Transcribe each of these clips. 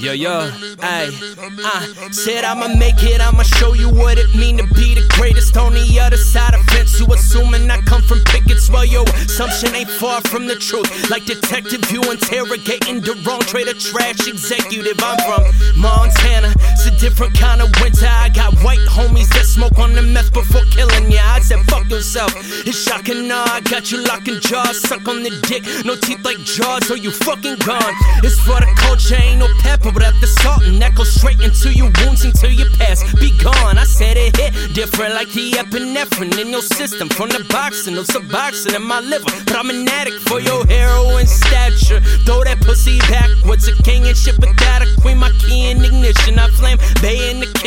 Yo, yo, ay, uh, said I'ma make it, I'ma show you what it mean to be the greatest on the other side of fence. You assuming I come from pickets, well, your assumption ain't far from the truth. Like detective, you interrogating the wrong trader, trash executive. I'm from Montana, it's a different kind of winter. I got It's shocking, nah, I got you locking jaws, suck on the dick, no teeth like jaws, so you fucking gone. It's for the culture, ain't no pepper without the salt, and that goes straight into your wounds until you pass. Be gone, I said it hit different like the epinephrine in your system. From the boxing, no suboxone in my liver. But I'm an addict for your heroin stature. Throw that pussy backwards, a king and shit without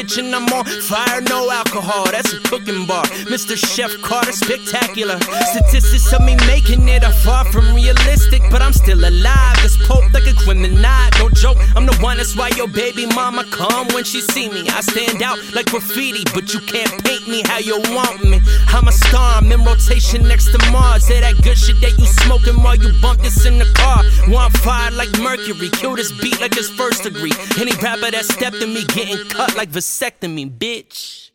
kitchen. I'm on fire, no alcohol. That's a cooking bar. Mr. Chef Carter, spectacular. Statistics of me making it are far from realistic, but I'm still alive. This pope like a criminal, no joke. One that's why your baby mama come when she see me. I stand out like graffiti, but you can't paint me how you want me. I'm a star, I'm in rotation next to Mars. Say that good shit that you smoking while you bump this in the car. Want fire like Mercury, kill this beat like it's first degree. Any rapper that stepped in me getting cut like vasectomy, bitch.